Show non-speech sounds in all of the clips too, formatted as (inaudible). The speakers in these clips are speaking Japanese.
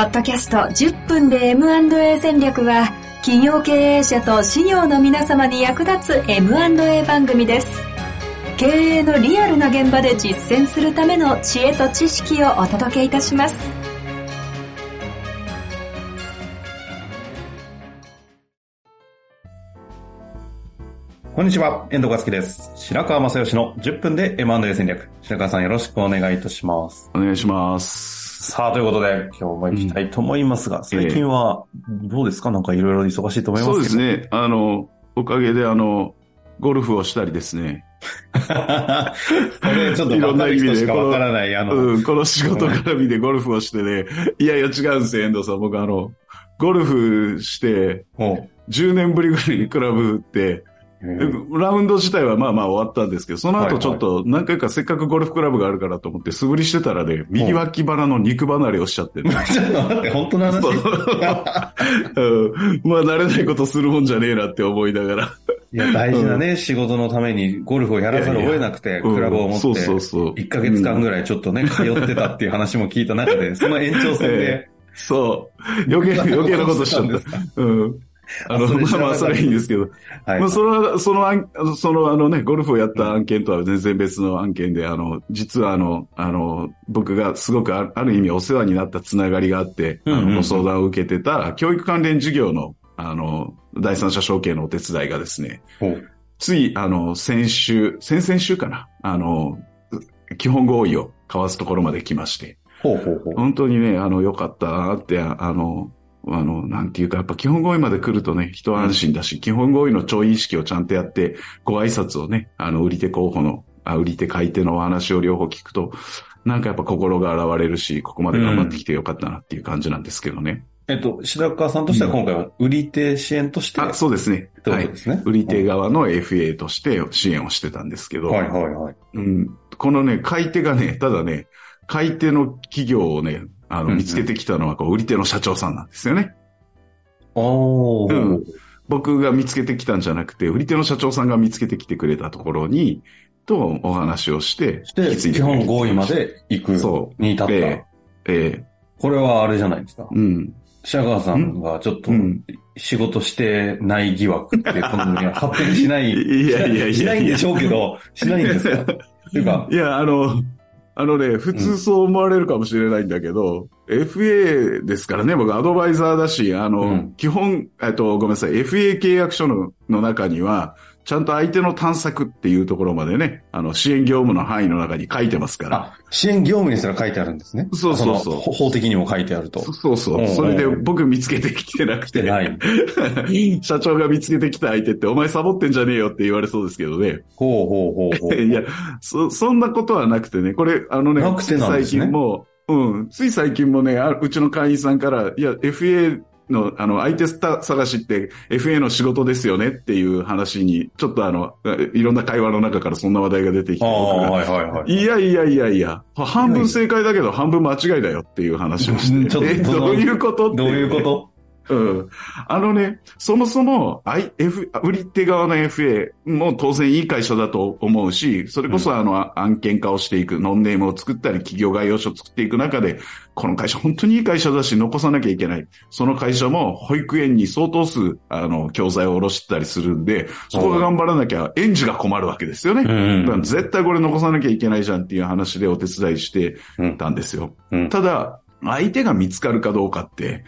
ポッドキャスト10分で M&A 戦略は企業経営者と事業の皆様に役立つ M&A 番組です。経営のリアルな現場で実践するための知恵と知識をお届けいたします。こんにちは、遠藤和樹です。白川正義の10分で M&A 戦略。白川さんよろしくお願いいたします。お願いします。さあ、ということで、今日も行きたいと思いますが、最近はどうですか？なんかいろいろ忙しいと思いますけど。そうです。ね。あの、おかげであの、ゴルフをしたりですね。(laughs) これちょっと分かる人しかわからない、あの、うん、この仕事絡みでゴルフをしてね。いやいや違うんですよ、遠藤さん。僕あの、ゴルフして、も10年ぶりぐらいにクラブ打って、う、ラウンド自体はまあまあ終わったんですけど、その後ちょっと何回かせっかくゴルフクラブがあるからと思って素振りしてたらね、右脇腹の肉離れをしちゃってね。(laughs) ちょっと待って、本当の話？そう。うん。まあ慣れないことするもんじゃねえなって思いながら。いや、大事なね、仕事のためにゴルフをやらざるを得なくて、うん。クラブを持って、そうそうそう。1ヶ月間ぐらいちょっとね、通ってたっていう話も聞いた中で、その延長線で、(laughs) そう。余計、余計なことしちゃった。うん。あの、まあまあ、それはいいんですけど。はい。まあ、それは、その案、その、あのね、ゴルフをやった案件とは全然別の案件で、あの、実はあの、あの、僕がすごくあある意味お世話になったつながりがあって、あの、ご相談を受けてた、教育関連事業の、あの、第三者承継のお手伝いがですね、つい、あの、先週、先々週かな、あの、基本合意を交わすところまで来まして、ほうほうほう。本当にね、あの、良かったなって、ああの、あの、なんていうか、やっぱ基本合意まで来るとね、一安心だし、基本合意の調印意識をちゃんとやって、ご挨拶をね、あの、売り手候補の、あ売り手買い手のお話を両方聞くと、なんかやっぱ心が現れるし、ここまで頑張ってきてよかったなっていう感じなんですけどね。えっと、白川さんとしては今回は売り手支援として、あ、そうですね。ってこはい。とですね。売り手側の FA として支援をしてたんですけど、はいはいはい。うん、このね、買い手がね、ただね、買い手の企業をね、あの、見つけてきたのは、こう、売り手の社長さんなんですよね。おー。うん僕が見つけてきたんじゃなくて、売り手の社長さんが見つけてきてくれたところに、とお話をして、で、引き継い基本合意まで行くそに至った。えええこれはあれじゃないですか。うん。白川さんがちょっとうん仕事してない疑惑って、このには勝手にしない。いやいやいやいやしないんでしょうけど、しないんですか？(laughs) っていうか、いや、あの、あのね、普通そう思われるかもしれないんだけど、FA ですからね、僕アドバイザーだし、あの、うん。基本、えっと、ごめんなさい、FA 契約書のの中には、ちゃんと相手の探索っていうところまでね、あの、支援業務の範囲の中に書いてますから。あ、支援業務にすら書いてあるんですね。そうそうそうの法的にも書いてあると。そそうそうう。んそれで僕見つけてきてなくて。ない。(laughs) 社長が見つけてきた相手って、お前サボってんじゃねえよって言われそうですけどね。ほうほうほうほう。(laughs) いや、そ、そんなことはなくてね、これ、あのね、なくてなんですね最近も、うん、つい最近もね、あうちの会員さんから、いや、FA の、あの、相手探しって FA の仕事ですよねっていう話に、ちょっとあの、いろんな会話の中からそんな話題が出てきて、はいはいはい。いやいやいやいや、半分正解だけど半分間違いだよっていう話をして、ちょっとえ、どういうことどういうこと？うん。あのね、そもそも、I、F、売り手側の FA も当然いい会社だと思うし、それこそあの、案件化をしていく、ノンネームを作ったり、企業概要書を作っていく中で、この会社本当にいい会社だし、残さなきゃいけない。その会社も保育園に相当数、あの、教材を下ろしてたりするんで、そこが頑張らなきゃ、園児が困るわけですよね。うんだから絶対これ残さなきゃいけないじゃんっていう話でお手伝いしてたんですよ。うんただ、相手が見つかるかどうかって、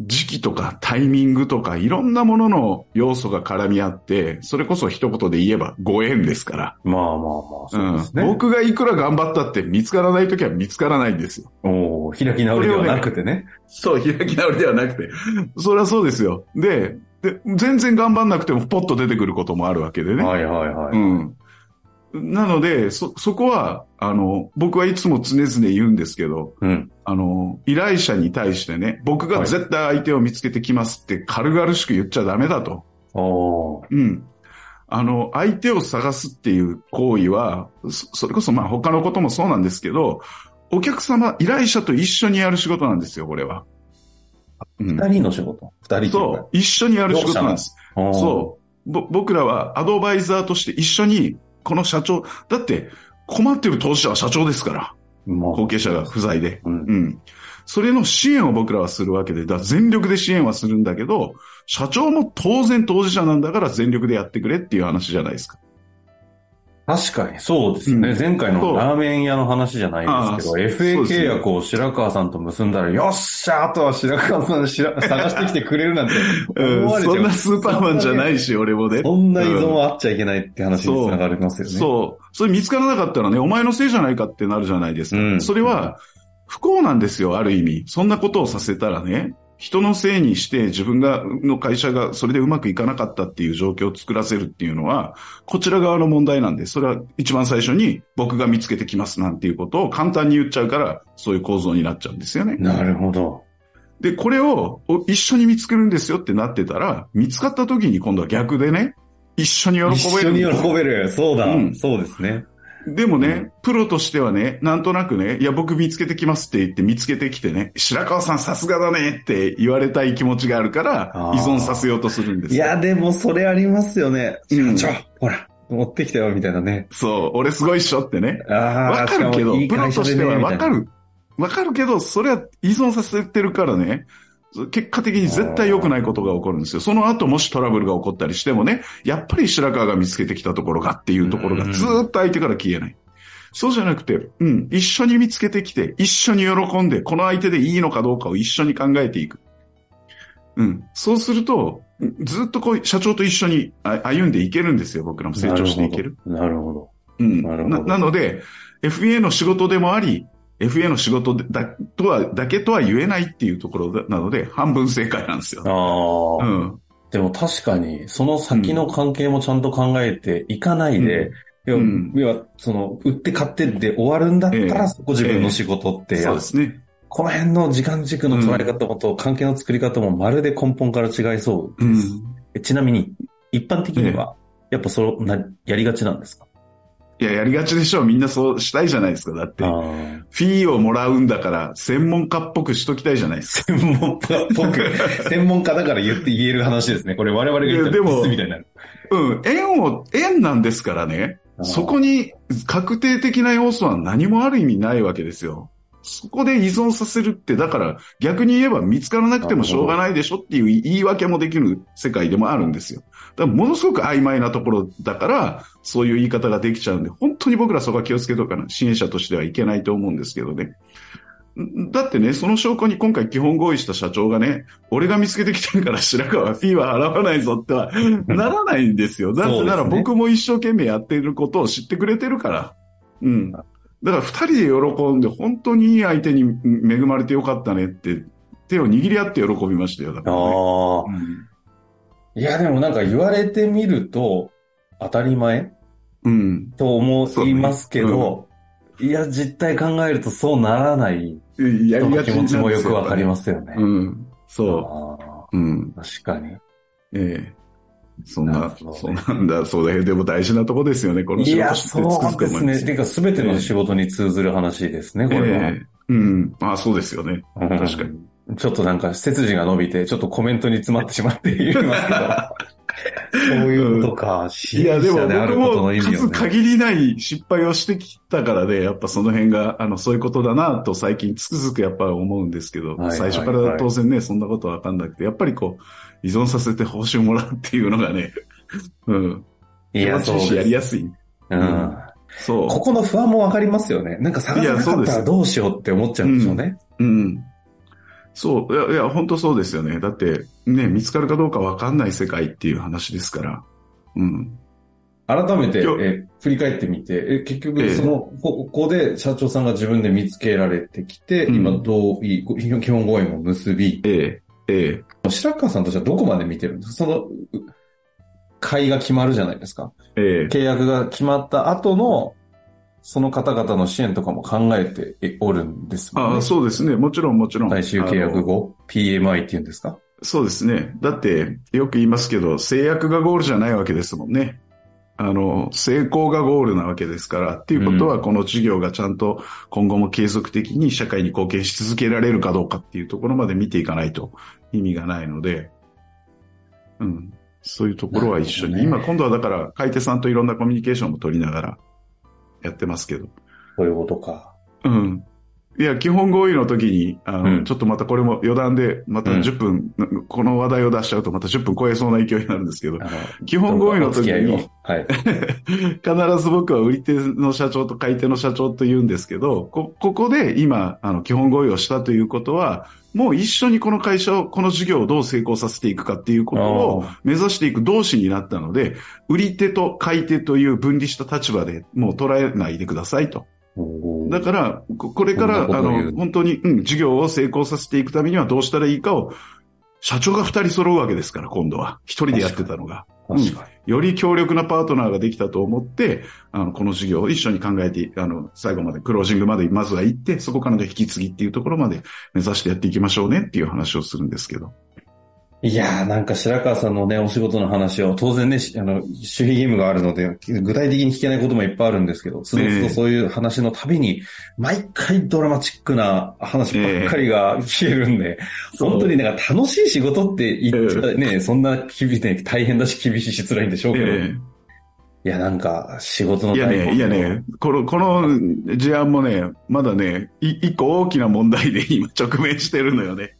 時期とかタイミングとかいろんなものの要素が絡み合って、それこそ一言で言えばご縁ですから。まあまあまあ、そうですね。うん、僕がいくら頑張ったって見つからないときは見つからないんですよ。おー開き直りではなくてね。そう、開き直りではなくて。それはそうですよ。で、で全然頑張んなくてもポッと出てくることもあるわけでね。はいはいはい。うん。なので、そ、そこは、あの、僕はいつも常々言うんですけど、うん。あの、依頼者に対してね、僕が絶対相手を見つけてきますって軽々しく言っちゃダメだと。うん。あの、相手を探すっていう行為は、そそれこそまあ他のこともそうなんですけど、お客様、依頼者と一緒にやる仕事なんですよ、これは。うん二人の仕事？二人そう、一緒にやる仕事なんです。うそう。ぼ僕らはアドバイザーとして一緒に、この社長、だって困ってる投資者は社長ですから、後継者が不在で。うんうん。それの支援を僕らはするわけで、だ全力で支援はするんだけど、社長も当然当事者なんだから全力でやってくれっていう話じゃないですか。確かに、そうですね。うん前回そうのラーメン屋の話じゃないですけど、FA 契約を白川さんと結んだら、よっしゃあとは白川さんしら (laughs) 探してきてくれるなんてうん思われちゃう。そんなスーパーマンじゃないし、(laughs) 俺もね。そんな依存はあっちゃいけないって話につながりますよね。そう。それ見つからなかったらね、お前のせいじゃないかってなるじゃないですか。うんそれは、不幸なんですよ、ある意味。そんなことをさせたらね、人のせいにして自分が、の会社がそれでうまくいかなかったっていう状況を作らせるっていうのは、こちら側の問題なんで、それは一番最初に僕が見つけてきますなんていうことを簡単に言っちゃうから、そういう構造になっちゃうんですよね。なるほど。で、これをお一緒に見つけるんですよってなってたら、見つかった時に今度は逆でね、一緒に喜べる。一緒に喜べる。そうだ、うんそうですね。でもね、うんプロとしてはね、なんとなくね、いや、僕見つけてきますって言って見つけてきてね、白川さんさすがだねって言われたい気持ちがあるから依存させようとするんですよ。いや、でもそれありますよね。うん社長、ほら、持ってきたよ、みたいなね。そう、俺すごいっしょってね。ああ、わかるけど、いいプロとしてはわか。る。わかるけど、それは依存させてるからね、結果的に絶対良くないことが起こるんですよ。その後もしトラブルが起こったりしてもね、やっぱり白川が見つけてきたところがっていうところがずーっと相手から消えない。そうじゃなくて、うん、一緒に見つけてきて、一緒に喜んで、この相手でいいのかどうかを一緒に考えていく。うん。そうすると、ずっとこう、社長と一緒にあ歩んでいけるんですよ、僕らも成長していける。なるほど。うん。なるほどななので、FA の仕事でもあり、FA の仕事だとは、だけとは言えないっていうところだなので、半分正解なんですよ。ああ、うん。でも確かに、その先の関係もちゃんと考えていかないで、要はうん。要は、その、売って買ってで終わるんだったら、ええ。そこ自分の仕事ってやそうですね。この辺の時間軸の捉え方もと、関係の作り方もまるで根本から違いそううん。えちなみに、一般的には、やっぱその、な、やりがちなんですか？いや、やりがちでしょう。みんなそうしたいじゃないですか。だって、あフーィーをもらうんだから、専門家っぽくしときたいじゃないですか。専門家っぽく、(laughs) 専門家だから言って言える話ですね。これ我々が言ったらいやでもディスみたいになる。うん。縁を、縁なんですからね。そこに確定的な要素は何もある意味ないわけですよ。そこで依存させるって、だから逆に言えば見つからなくてもしょうがないでしょっていう言い訳もできる世界でもあるんですよ。だからものすごく曖昧なところだから、そういう言い方ができちゃうんで、本当に僕らそこは気をつけとかな、支援者としてはいけないと思うんですけどね。んだってね、その証拠に今回基本合意した社長がね、俺が見つけてきてるから白川はフィーは払わないぞってはならないんですよ。なぜなら僕も一生懸命やっていることを知ってくれてるから。うん。だから二人で喜んで本当にいい相手に恵まれてよかったねって手を握り合って喜びましたよ。だからねああ。うんいや、でもなんか言われてみると、当たり前うん。と思いますけど、いや、実態考えるとそうならない人の気持ちもよくわかりますよね。うん。そあう。うん。あ確かに。ええ。そんなそうなんだ、そうだよ。でも大事なとこですよね、このいや、仕事してそうですね。思いますてか、すべての仕事に通ずる話ですね、これは。ええうん。ああ、そうですよね。うん確かに。ちょっとなんか、背筋が伸びて、ちょっとコメントに詰まってしまっていますけど。そういうことか。支いや、援でも者であること僕もの意味をね。数限りない失敗をしてきたからで、やっぱその辺が、あの、そういうことだなと最近つくづくやっぱ思うんですけど、はいはいはい最初から当然ね、そんなことはわかんなくて、やっぱりこう、依存させて報酬もらうっていうのがね、(laughs) うん。いや、そうやり。やすい。うん。そここの不安もわかりますよね。なんか探さなかったらどうしようって思っちゃうんでしょうね。う。うん。そう。いや、いや、本当そうですよね。だって、ね、見つかるかどうかわかんない世界っていう話ですから。うん。改めて、え振り返ってみて、え結ええ局、その、こここで社長さんが自分で見つけられてきて、うん今、同意、ご基本合意も結び、ええ、ええ、白川さんとしてはどこまで見てるんですか？その、う会が決まるじゃないですか。ええ。契約が決まった後の、その方々の支援とかも考えておるんですもんね。ああ、そうですね。もちろん、もちろん。最終契約後、PMI っていうんですか？そうですね。だって、よく言いますけど、制約がゴールじゃないわけですもんね。あの、成功がゴールなわけですから、っていうことは、うんこの事業がちゃんと今後も継続的に社会に貢献し続けられるかどうかっていうところまで見ていかないと意味がないので、うん。そういうところは一緒に。なるほど今、今度はだから、買い手さんといろんなコミュニケーションも取りながらやってますけど。そういうことか。うん。いや、基本合意の時に、あの、うんちょっとまたこれも余談で、またうん10分、この話題を出しちゃうとまた10分超えそうな勢いになるんですけど、基本合意の時にを、はい。(laughs) 必ず僕は売り手の社長と買い手の社長と言うんですけど、こ、ここで今、あの、基本合意をしたということは、もう一緒にこの会社を、この事業をどう成功させていくかっていうことをあ目指していく同志になったので、売り手と買い手という分離した立場でもう捉えないでくださいと。だから、ここれから、あの、本当に、うん、事業を成功させていくためにはどうしたらいいかを、社長が二人揃うわけですから、今度は。一人でやってたのが。より強力なパートナーができたと思って、あの、この事業を一緒に考えて、あの、最後まで、クロージングまでまずは行って、そこからの引き継ぎっていうところまで目指してやっていきましょうねっていう話をするんですけど。いやー、なんか白川さんのね、お仕事の話を、当然ね、しあの、守秘義務があるので、具体的に聞けないこともいっぱいあるんですけど、つどつどそういう話のたびに、毎回ドラマチックな話ばっかりが聞けるんで、本当になんか楽しい仕事って言っちゃね、そんな厳しい、ね、大変だし厳しいし辛いんでしょうけど、えいや、なんか仕事のえいやね、いやね、この、この事案もね、まだね、い一個大きな問題で今直面してるのよね。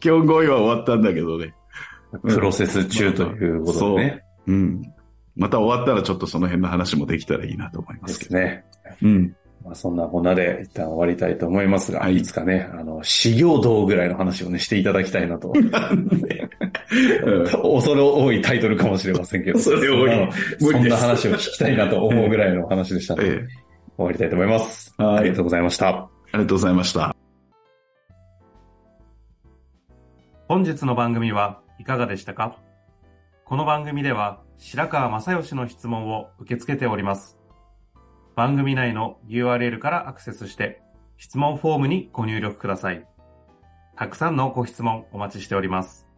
基本合意は終わったんだけどね。プロセス中ということでね。うん。また終わったらちょっとその辺の話もできたらいいなと思いまけど。ですすね。うん。まあ、そんなこんなで一旦終わりたいと思いますが、はいいつかね、あの、修行道ぐらいの話をね、していただきたいなと。(laughs) 恐れ多いタイトルかもしれませんけど。恐れ多いそんな話を聞きたいなと思うぐらいの話でしたので、(laughs) ええ終わりたいと思います。はいありがとうございました。ありがとうございました。本日の番組はいかがでしたか？この番組では白川正義の質問を受け付けております。番組内の URL からアクセスして質問フォームにご入力ください。たくさんのご質問お待ちしております。